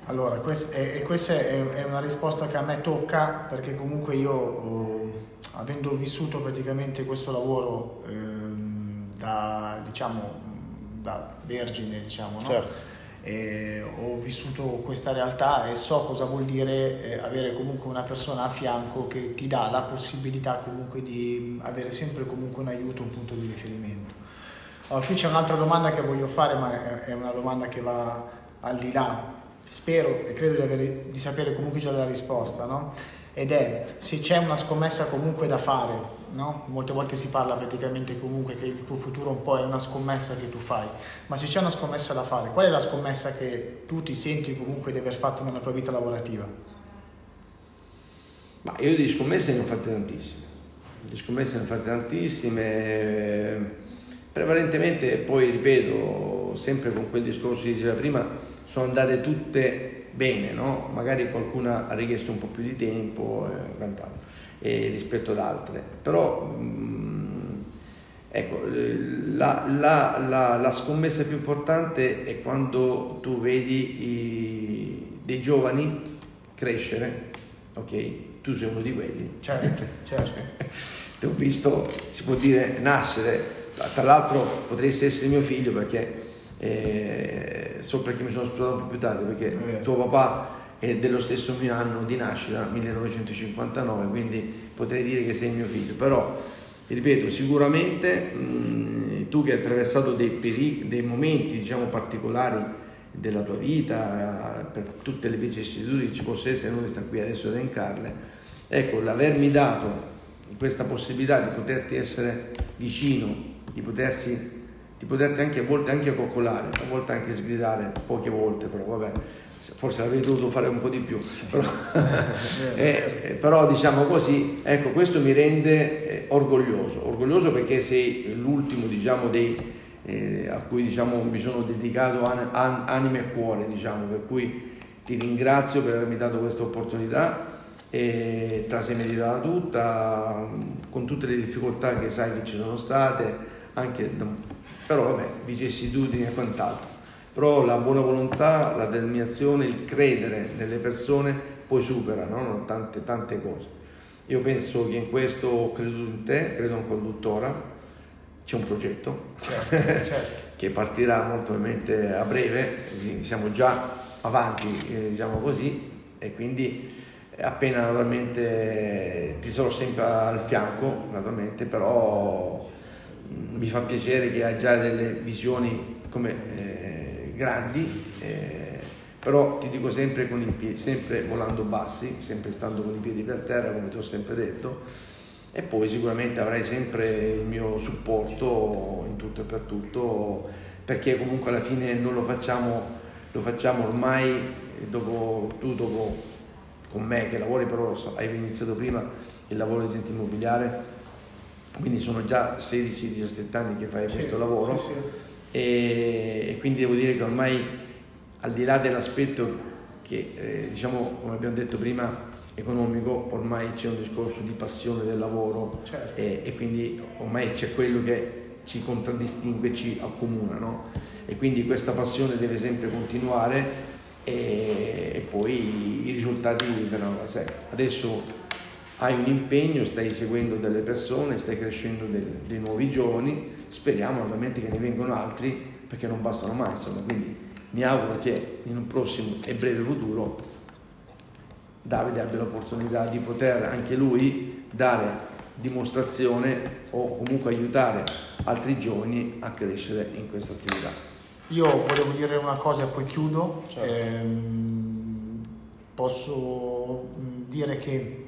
Allora, quest- questa è, una risposta che a me tocca perché comunque io, eh, avendo vissuto praticamente questo lavoro ehm, da, diciamo, da vergine, diciamo, no? Certo. E ho vissuto questa realtà e so cosa vuol dire eh, avere comunque una persona a fianco che ti dà la possibilità comunque di avere sempre comunque un aiuto, un punto di riferimento. Allora, qui c'è un'altra domanda che voglio fare, ma è, è una domanda che va al di là. Spero e credo di, avere, di sapere comunque già la risposta, no? Ed è se c'è una scommessa comunque da fare, no? Molte volte si parla praticamente comunque che il tuo futuro un po' è una scommessa che tu fai, ma se c'è una scommessa da fare, qual è la scommessa che tu ti senti comunque di aver fatto nella tua vita lavorativa? Ma io di scommesse ne ho fatte tantissime, di scommesse ne ho fatte tantissime, prevalentemente poi ripeto, sempre con quel discorso che diceva prima, sono andate tutte bene, no? magari qualcuna ha richiesto un po' più di tempo eh, quant'altro, eh, rispetto ad altre, però mh, ecco, eh, la, la- la- la scommessa più importante è quando tu vedi i- dei giovani crescere, ok? Tu sei uno di quelli, Certo, certo. ti ho visto, si può dire, nascere, tra l'altro potresti essere mio figlio perché, eh, so perché mi sono sposato un po' più tardi, perché tuo papà è dello stesso mio anno di nascita, 1959, quindi potrei dire che sei mio figlio, però ripeto, sicuramente mh, tu che hai attraversato dei, peri- dei momenti diciamo, particolari della tua vita, per tutte le vicissitudini che ci possono essere, non sta qui adesso ad elencarle, ecco, l'avermi dato questa possibilità di poterti essere vicino, di potersi di poterti anche a volte anche coccolare, a volte anche sgridare, poche volte però vabbè, forse avrei dovuto fare un po' di più, però, eh, eh, però diciamo così, ecco questo mi rende eh, orgoglioso, orgoglioso perché sei l'ultimo diciamo dei eh, a cui diciamo mi sono dedicato an- an- anima e cuore diciamo, per cui ti ringrazio per avermi dato questa opportunità e te la sei meritata tutta con tutte le difficoltà che sai che ci sono state anche da- però vabbè vicissitudini e quant'altro però la buona volontà la determinazione il credere nelle persone poi supera no? tante tante cose io penso che in questo ho creduto in te credo ancora tuttora c'è un progetto Certo, certo. che partirà molto probabilmente a breve, siamo già avanti, eh, diciamo così, e quindi appena naturalmente ti sarò sempre al fianco, naturalmente, però mi fa piacere che hai già delle visioni come eh, grandi, eh, però ti dico sempre, con i piedi, sempre volando bassi, sempre stando con i piedi per terra, come ti ho sempre detto, e poi sicuramente avrai sempre il mio supporto in tutto e per tutto, perché comunque alla fine non lo facciamo, lo facciamo ormai dopo, tu dopo con me che lavori però hai iniziato prima il lavoro di agente immobiliare, quindi sono già 16-17 anni che fai Sì, questo lavoro sì, sì. e, e quindi devo dire che ormai al di là dell'aspetto che eh, diciamo come abbiamo detto prima economico ormai c'è un discorso di passione del lavoro Certo. e, e quindi ormai c'è quello che ci contraddistingue ci accomuna no? e quindi questa passione deve sempre continuare e, e poi i risultati verranno da sé adesso hai un impegno, stai seguendo delle persone, stai crescendo del- dei nuovi giovani, speriamo ovviamente che ne vengano altri perché non bastano mai, insomma, quindi mi auguro che in un prossimo e breve futuro Davide abbia l'opportunità di poter anche lui dare dimostrazione o comunque aiutare altri giovani a crescere in questa attività. Io volevo dire una cosa e poi chiudo. Certo. Ehm, posso dire che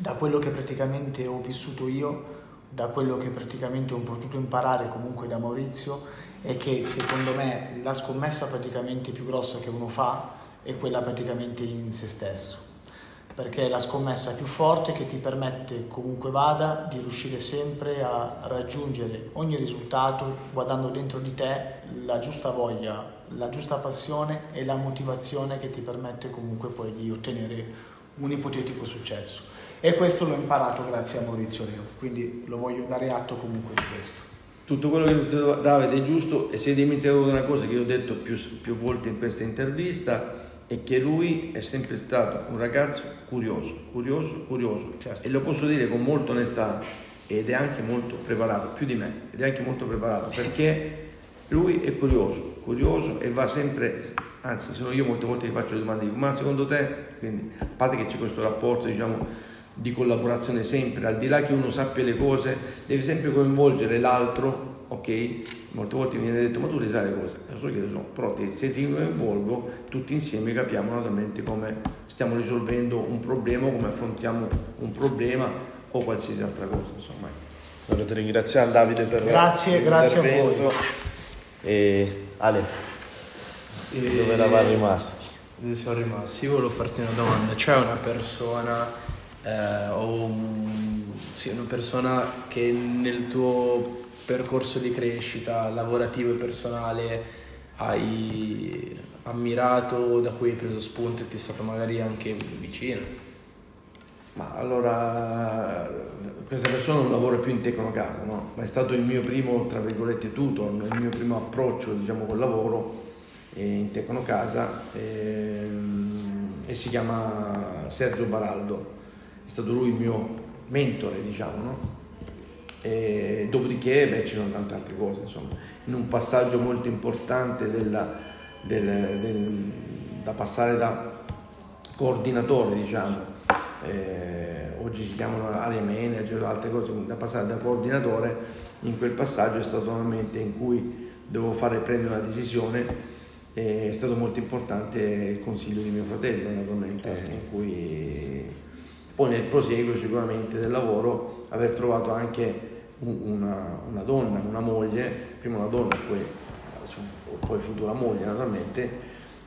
da quello che praticamente ho vissuto io, da quello che praticamente ho potuto imparare comunque da Maurizio, è che secondo me la scommessa praticamente più grossa che uno fa è quella praticamente in se stesso perché è la scommessa più forte che ti permette comunque vada di riuscire sempre a raggiungere ogni risultato guardando dentro di te la giusta voglia, la giusta passione e la motivazione che ti permette comunque poi di ottenere un ipotetico successo. E questo l'ho imparato grazie a Maurizio Leo, quindi lo voglio dare atto comunque di questo. Tutto quello che detto Davide è giusto e è dimenticato di una cosa che io ho detto più, più volte in questa intervista è che lui è sempre stato un ragazzo curioso, curioso, curioso Certo. e lo posso dire con molta onestà ed è anche molto preparato, più di me, ed è anche molto preparato perché lui è curioso, curioso e va sempre, anzi sono io molte volte gli faccio le domande, dico ma secondo te, quindi a parte che c'è questo rapporto diciamo di collaborazione sempre, al di là che uno sappia le cose, deve sempre coinvolgere l'altro, ok? Molte volte mi viene detto ma tu le sai le cose, lo so che le so, però te- se ti coinvolgo tutti insieme capiamo naturalmente come stiamo risolvendo un problema, come affrontiamo un problema o qualsiasi altra cosa, insomma. Allora ti ringraziamo Davide per Grazie, grazie a voi. E Ale, E- dove eravamo rimasti? Dove siamo rimasti? Io volevo farti una domanda. C'è una persona eh, o un- sì, una persona che nel tuo percorso di crescita lavorativo e personale hai ammirato, da cui hai preso spunto e ti è stato magari anche vicino? Ma allora, questa persona non lavora più in Tecnocasa, no? Ma è stato il mio primo, tra virgolette, tutor, il mio primo approccio, diciamo, col lavoro eh, in Tecnocasa ehm, e si chiama Sergio Baraldo. È stato lui il mio mentore, diciamo, no? E dopodiché, beh, ci sono tante altre cose, insomma. In un passaggio molto importante della- del- del- da passare da coordinatore, diciamo, eh, oggi si chiamano area manager o altre cose, da passare da coordinatore, in quel passaggio è stato normalmente in cui dovevo fare prendere una decisione è stato molto importante il consiglio di mio fratello naturalmente, in cui poi nel proseguo sicuramente del lavoro aver trovato anche un- una, una donna, una moglie, prima una donna poi, poi futura moglie naturalmente,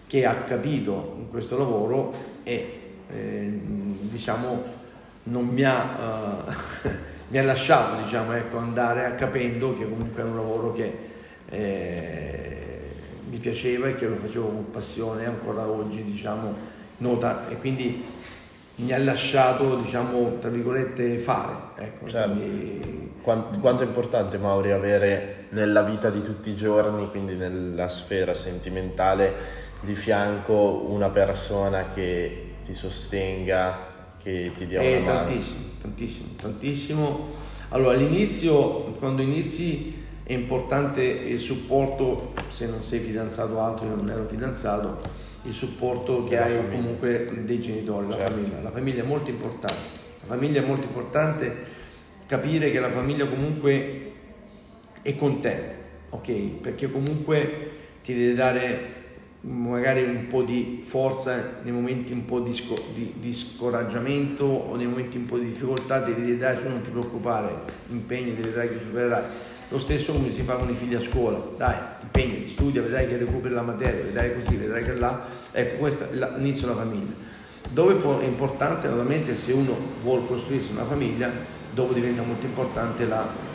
che ha capito in questo lavoro e eh, diciamo non mi ha, eh, mi ha lasciato diciamo, ecco, andare capendo che comunque era un lavoro che eh, mi piaceva e che lo facevo con passione ancora oggi diciamo nota. E quindi mi ha lasciato diciamo tra virgolette fare ecco, Certo. quindi- Quan- Quanto è importante Mauri avere nella vita di tutti i giorni, quindi nella sfera sentimentale, di fianco una persona che ti sostenga, che ti dia Eh, una mano. tantissimo, tantissimo, tantissimo. Allora, all'inizio, quando inizi, è importante il supporto, se non sei fidanzato o altro, io non ero fidanzato, il supporto che hai famiglia. comunque dei genitori, la Certo. famiglia. La famiglia è molto importante. La famiglia è molto importante capire che la famiglia comunque è con te, ok? Perché comunque ti deve dare magari un po' di forza nei momenti un po' di, sco- di- di scoraggiamento o nei momenti un po' di difficoltà, ti devi dare, su non ti preoccupare, impegnati, vedrai che supererai. Lo stesso come si fa con i figli a scuola, dai, impegnati, studia, vedrai che recuperi la materia, vedrai così, vedrai che là. Ecco, questo è l'inizio della famiglia. Dove può- è importante naturalmente se uno vuole costruirsi una famiglia, dopo diventa molto importante la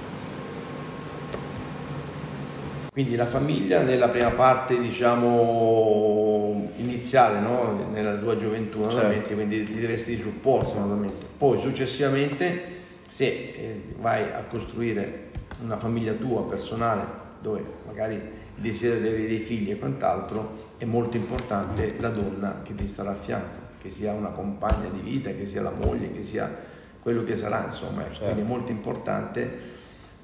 Quindi la famiglia nella prima parte, diciamo, iniziale, no? nella tua gioventù, naturalmente, Certo. quindi ti deve essere di supporto, naturalmente. Poi successivamente, se eh, vai a costruire una famiglia tua, personale, dove magari il desiderio di avere dei figli e quant'altro, è molto importante la donna che ti starà a fianco, che sia una compagna di vita, che sia la moglie, che sia quello che sarà, insomma. Certo. quindi è molto importante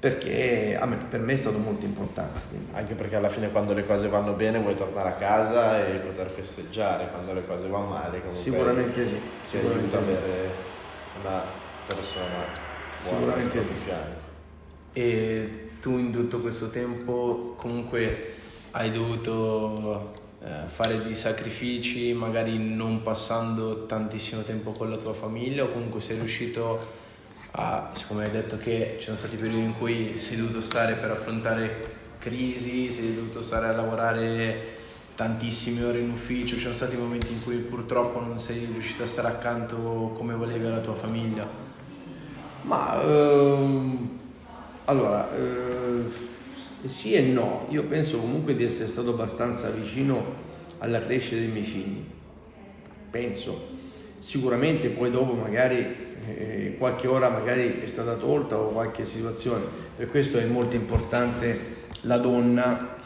perché me- per me è stato molto importante. quindi. Anche perché alla fine quando le cose vanno bene vuoi tornare a casa e poter festeggiare, quando le cose vanno male comunque Sicuramente sì, ti sicuramente aiuta sì. avere una persona buona Sicuramente sì. fianco. E tu in tutto questo tempo comunque hai dovuto eh, fare dei sacrifici, magari non passando tantissimo tempo con la tua famiglia o comunque sei riuscito a, siccome hai detto che ci sono stati periodi in cui sei dovuto stare per affrontare crisi, sei dovuto stare a lavorare tantissime ore in ufficio, ci sono stati momenti in cui purtroppo non sei riuscito a stare accanto come volevi alla tua famiglia. Ma ehm, allora, eh, sì e no, io penso comunque di essere stato abbastanza vicino alla crescita dei miei figli, penso. Sicuramente poi dopo magari eh, qualche ora magari è stata tolta o qualche situazione, per questo è molto importante la donna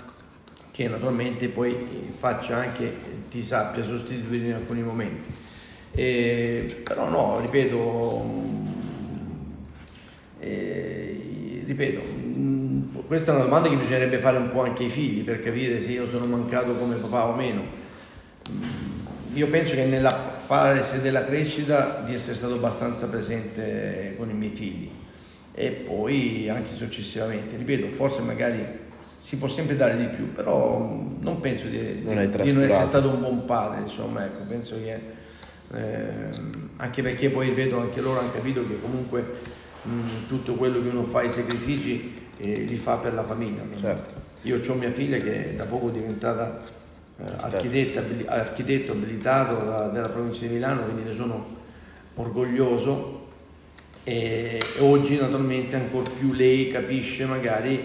che naturalmente poi eh, faccia anche, ti sappia sostituire in alcuni momenti. Eh, però no, ripeto, mm, eh, ripeto, mh, questa è una domanda che bisognerebbe fare un po' anche ai figli per capire se io sono mancato come papà o meno. Mm, Io penso che nella fase della crescita di essere stato abbastanza presente con i miei figli e poi anche successivamente. Ripeto, forse magari si può sempre dare di più, però mh, non penso di, Non di- di non essere stato un buon padre, insomma, ecco, penso che ehm, anche perché poi ripeto anche loro hanno capito che comunque mh, tutto quello che uno fa, i sacrifici, eh, li fa per la famiglia. Certo. Io ho mia figlia che da poco è diventata eh, architetta, abili- architetto abilitato da- della provincia di Milano, quindi ne sono orgoglioso e e oggi naturalmente ancora più lei capisce magari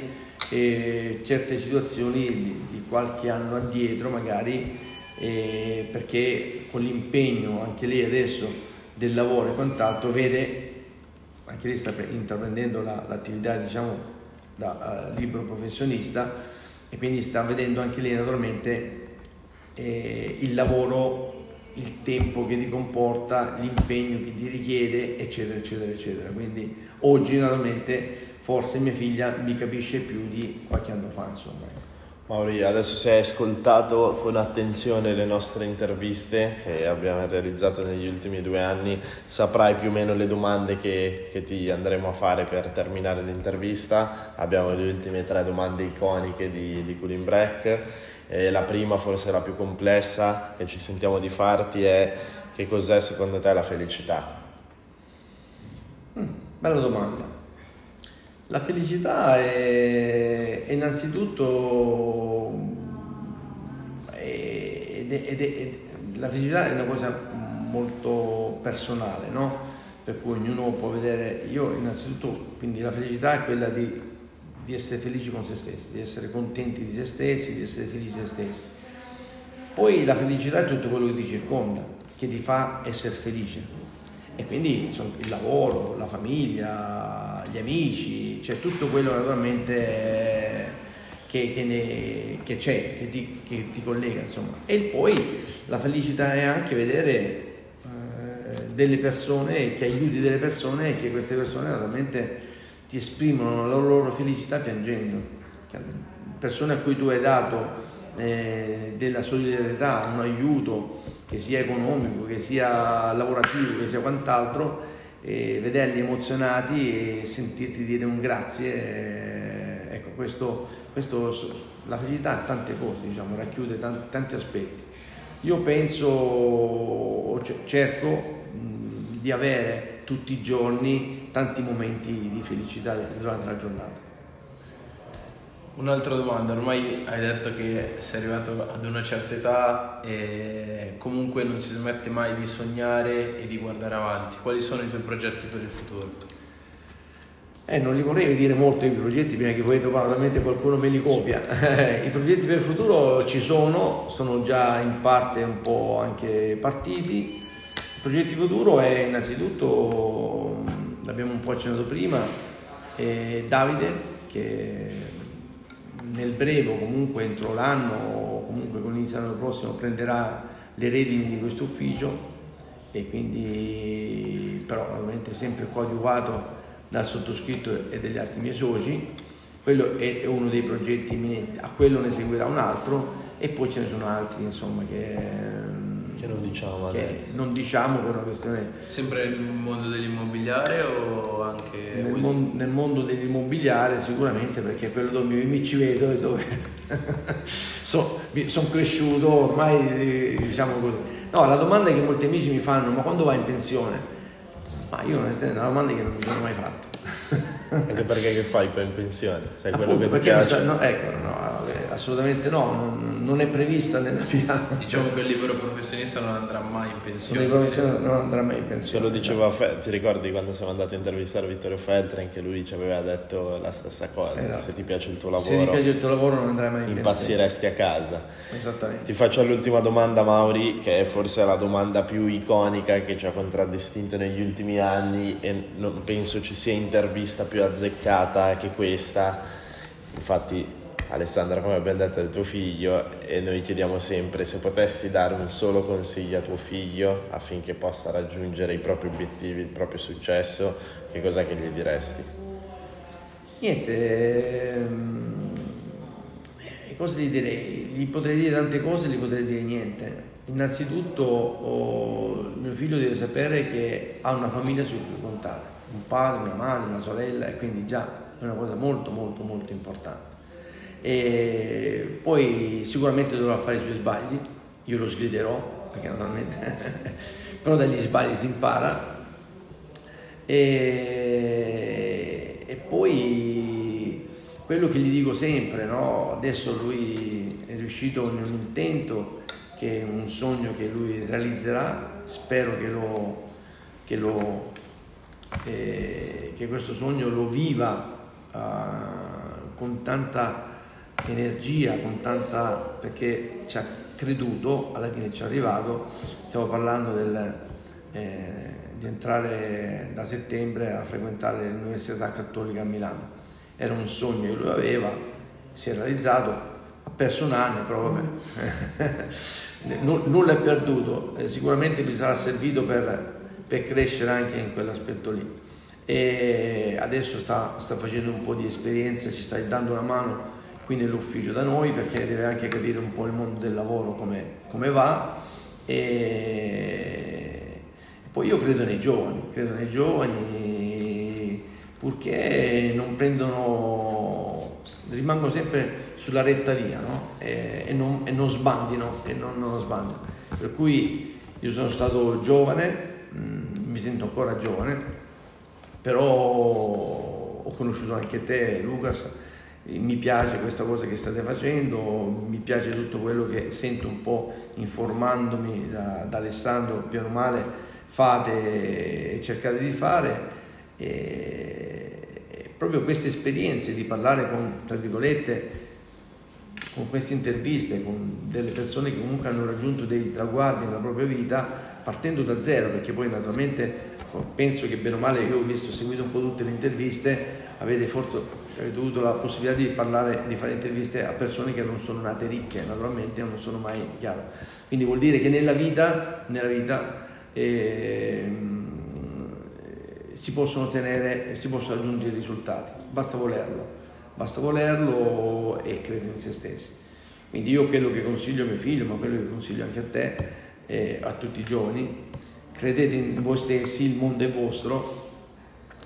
eh, certe situazioni di, di qualche anno addietro magari eh, perché con l'impegno anche lei adesso del lavoro e quant'altro vede anche lei sta pre- intraprendendo la- l'attività diciamo da eh, libero professionista e quindi sta vedendo anche lei naturalmente eh, il lavoro, il tempo che ti comporta, l'impegno che ti richiede, eccetera, eccetera, eccetera. Quindi oggi naturalmente forse mia figlia mi capisce più di qualche anno fa, insomma. Mauri, adesso se hai ascoltato con attenzione le nostre interviste che abbiamo realizzato negli ultimi due anni, saprai più o meno le domande che, che ti andremo a fare per terminare l'intervista. Abbiamo le ultime tre domande iconiche di, di Cooling Break. E la prima, forse la più complessa, che ci sentiamo di farti è che cos'è secondo te la felicità? Bella domanda. La felicità è, è innanzitutto è- è- la felicità è una cosa molto personale, no? Per cui ognuno può vedere, io innanzitutto, quindi la felicità è quella di, di essere felici con se stessi, di essere contenti di se stessi, di essere felici di se stessi. Poi la felicità è tutto quello che ti circonda, che ti fa essere felice. E quindi insomma, il lavoro, la famiglia, gli amici, cioè tutto quello naturalmente che, che ne- che c'è, che ti, che ti collega. Insomma. E poi la felicità è anche vedere eh, delle persone, che aiuti delle persone e che queste persone naturalmente ti esprimono la loro felicità piangendo. Persone a cui tu hai dato eh, della solidarietà, un aiuto che sia economico, che sia lavorativo, che sia quant'altro, vederli emozionati e sentirti dire un grazie, eh, ecco, questo, questo, la felicità ha tante cose, diciamo, racchiude tan- tanti aspetti. Io penso, cerco di avere tutti i giorni tanti momenti di felicità durante la giornata. Un'altra domanda, ormai hai detto che sei arrivato ad una certa età e comunque non si smette mai di sognare e di guardare avanti. Quali sono i tuoi progetti per il futuro? Eh, non li vorrei dire molto i progetti prima che poi probabilmente qualcuno me li copia. I progetti per il futuro ci sono, sono già in parte un po' anche partiti. I progetti futuro è innanzitutto, l'abbiamo un po' accennato prima, è Davide che nel breve, comunque entro l'anno o comunque con l'inizio dell'anno prossimo prenderà le redini di questo ufficio e quindi però ovviamente sempre coadiuvato dal sottoscritto e degli altri miei soci, quello è uno dei progetti imminenti, a quello ne seguirà un altro e poi ce ne sono altri insomma che, che non diciamo che non diciamo per una questione sempre nel mondo dell'immobiliare o anche nel, mon- nel mondo dell'immobiliare sicuramente perché è quello dove mi ci vedo e dove sono son cresciuto ormai diciamo così. No la domanda che molti amici mi fanno ma quando vai in pensione? Ma io onestamente è una domanda che non mi sono mai fatto. Anche perché che fai poi in pensione? Sai Appunto, quello che ti piace? So, no, ecco, no, assolutamente no, non, non, è prevista nella mia... Diciamo che il libero professionista non andrà mai in pensione. Il libero professionista non andrà mai in pensione. Ce lo diceva, Fe- ti ricordi quando siamo andati a intervistare Vittorio Feltri, anche lui ci aveva detto la stessa cosa, esatto. se ti piace il tuo lavoro, se ti piace il tuo lavoro non andrai mai in impazziresti pensione. a casa. Esattamente. Ti faccio l'ultima domanda Mauri, che è forse la domanda più iconica che ci ha contraddistinto negli ultimi anni e non penso ci sia intervista più azzeccata che questa. Infatti Alessandra, come abbiamo detto, è tuo figlio e noi chiediamo sempre se potessi dare un solo consiglio a tuo figlio affinché possa raggiungere i propri obiettivi, il proprio successo, che cosa che gli diresti? Niente, ehm, cosa gli direi? Gli potrei dire tante cose, gli potrei dire niente. Innanzitutto oh, mio figlio deve sapere che ha una famiglia su cui contare, un padre, una madre, una sorella e quindi già è una cosa molto molto molto importante e poi sicuramente dovrà fare i suoi sbagli, io lo sgriderò perché naturalmente però dagli sbagli si impara e, e poi quello che gli dico sempre, no? adesso lui è riuscito in un intento che è un sogno che lui realizzerà, spero che, lo, che, lo, eh, che questo sogno lo viva uh, con tanta energia, con tanta, perché ci ha creduto, alla fine ci è arrivato, stiamo parlando del, eh, di entrare da settembre a frequentare l'Università Cattolica a Milano. Era un sogno che lui aveva, si è realizzato, ha perso un anno, però vabbè, nulla è perduto, eh, sicuramente mi sarà servito per, per crescere anche in quell'aspetto lì. E adesso sta, sta facendo un po' di esperienza, ci sta dando una mano qui nell'ufficio da noi perché deve anche capire un po' il mondo del lavoro come, come va e poi io credo nei giovani, credo nei giovani purché non prendono, rimangono sempre sulla retta via no? e, e, non, e, non, sbandino, e non, non sbandino. Per cui io sono stato giovane, mm, mi sento ancora giovane, però ho conosciuto anche te Lucas, mi piace questa cosa che state facendo, mi piace tutto quello che sento un po' informandomi da, da Alessandro, piano male fate e cercate di fare. E, e proprio queste esperienze di parlare con, tra virgolette, con queste interviste, con delle persone che comunque hanno raggiunto dei traguardi nella propria vita, partendo da zero, perché poi naturalmente penso che bene o male io ho visto, seguito un po' tutte le interviste, avete forse avete avuto la possibilità di parlare, di fare interviste a persone che non sono nate ricche, naturalmente non sono mai chiaro. Quindi vuol dire che nella vita, nella vita eh, si possono ottenere, si possono raggiungere risultati, basta volerlo, basta volerlo e credere in se stessi. Quindi io quello che consiglio a mio figlio, ma quello che consiglio anche a te e a tutti i giovani, credete in voi stessi, il mondo è vostro,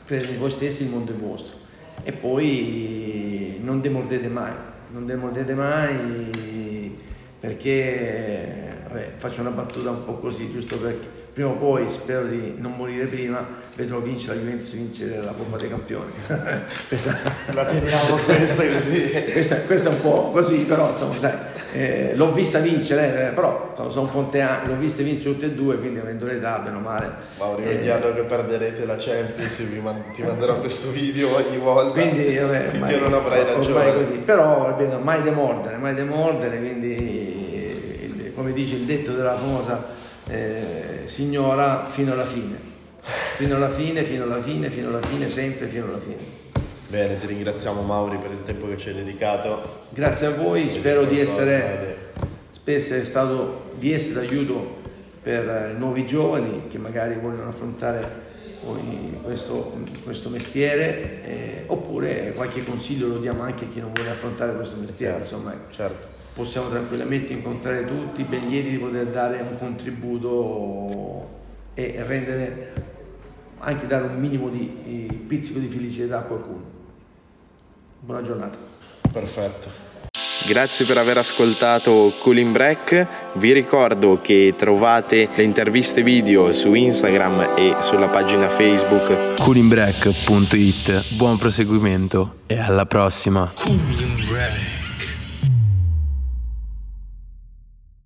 credete in voi stessi, il mondo è vostro. E poi non demordete mai, non demordete mai perché vabbè, faccio una battuta un po' così, giusto perché prima o poi spero di non morire prima, vedrò vincere la Juventus vincere la Coppa dei Campioni. questa, la teniamo questa così. questa, questa, è un po' così, però insomma, sai, eh, l'ho vista vincere, eh, però insomma, sono conte anni, l'ho vista vincere tutte e due, quindi avendo l'età, meno male. Mauri, eh, vediamo che perderete la Champions, man- ti manderò questo video ogni volta. Quindi, vabbè, quindi io non avrai ragione. Così. Però ripeto, mai demordere, mai demordere, quindi come dice il detto della famosa eh, signora fino alla fine. Fino alla fine, fino alla fine, fino alla fine, sempre fino alla fine. Bene, ti ringraziamo Mauri per il tempo che ci hai dedicato. Grazie a voi, spero di essere, essere stato di essere d'aiuto per nuovi giovani che magari vogliono affrontare questo, questo mestiere eh, oppure qualche consiglio lo diamo anche a chi non vuole affrontare questo mestiere. Certo, insomma, certo possiamo tranquillamente incontrare tutti, ben lieti di poter dare un contributo e rendere, anche dare un minimo di pizzico di felicità a qualcuno. Buona giornata. Perfetto. Grazie per aver ascoltato Cooling Break. Vi ricordo che trovate le interviste video su Instagram e sulla pagina Facebook coolingbreak.it. Buon proseguimento e alla prossima. Cooling Break.